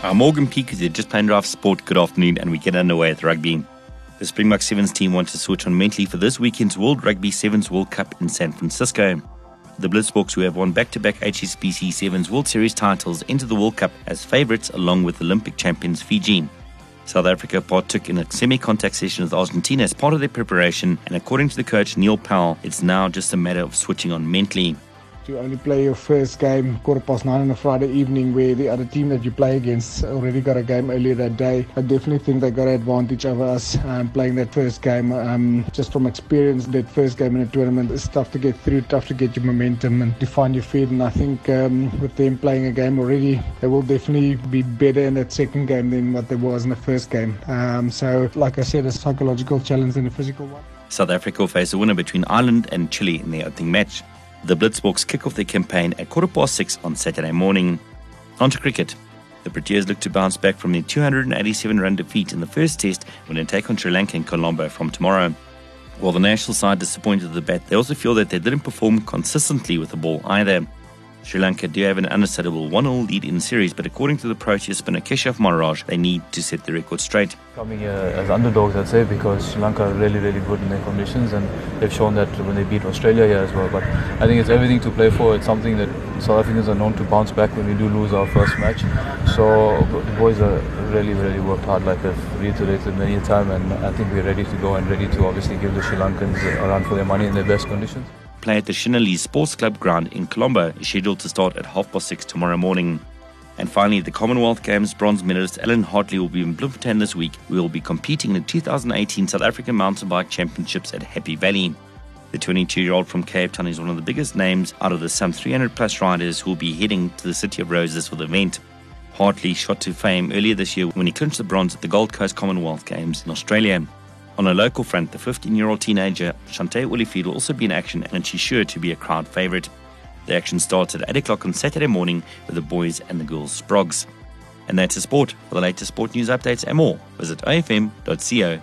I'm Morgan Peak with just playing draft sport. Good afternoon, and we get underway with rugby. The Springbok Sevens team want to switch on mentally for this weekend's World Rugby Sevens World Cup in San Francisco. The Blitzboks, who have won back to back HSBC Sevens World Series titles, enter the World Cup as favourites along with Olympic champions Fiji. South Africa partook in a semi contact session with Argentina as part of their preparation, and according to the coach Neil Powell, it's now just a matter of switching on mentally to only play your first game quarter past nine on a Friday evening where the other team that you play against already got a game earlier that day. I definitely think they got an advantage over us um, playing that first game. Um, just from experience, that first game in a tournament is tough to get through, tough to get your momentum and to find your feet. And I think um, with them playing a game already, they will definitely be better in that second game than what they was in the first game. Um, so, like I said, a psychological challenge than a physical one. South Africa will face a winner between Ireland and Chile in the opening match. The Blitzboks kick off their campaign at quarter past six on Saturday morning. On to cricket. The Proteas look to bounce back from their 287 run defeat in the first test when they take on Sri Lanka in Colombo from tomorrow. While the national side disappointed the bat, they also feel that they didn't perform consistently with the ball either. Sri Lanka do have an unassailable 1 0 lead in series, but according to the Proteas spinner Keshav Maharaj, they need to set the record straight. Coming here as underdogs, I'd say, because Sri Lanka are really, really good in their conditions and they've shown that when they beat Australia here as well. But I think it's everything to play for. It's something that South Africans are known to bounce back when we do lose our first match. So the boys are really, really worked hard, like I've reiterated many a time, and I think we're ready to go and ready to obviously give the Sri Lankans a run for their money in their best conditions play at the Sinhalese Sports Club ground in Colombo is scheduled to start at half past six tomorrow morning. And finally, the Commonwealth Games bronze medalist Alan Hatherly will be in Bloemfontein this week. We will be competing in the 2018 South African Mountain Bike Championships at Happy Valley. The 22 year old from Cape Town is one of the biggest names out of the some 300 plus riders who will be heading to the City of Roses for the event. Hatherly shot to fame earlier this year when he clinched the bronze at the Gold Coast Commonwealth Games in Australia. On a local front, the 15 year old teenager Shantae Olifield will also be in action and she's sure to be a crowd favourite. The action starts at 8 o'clock on Saturday morning with the boys and the girls Sprogs. And that's a sport. For the latest sport news updates and more, visit ofm.co.za.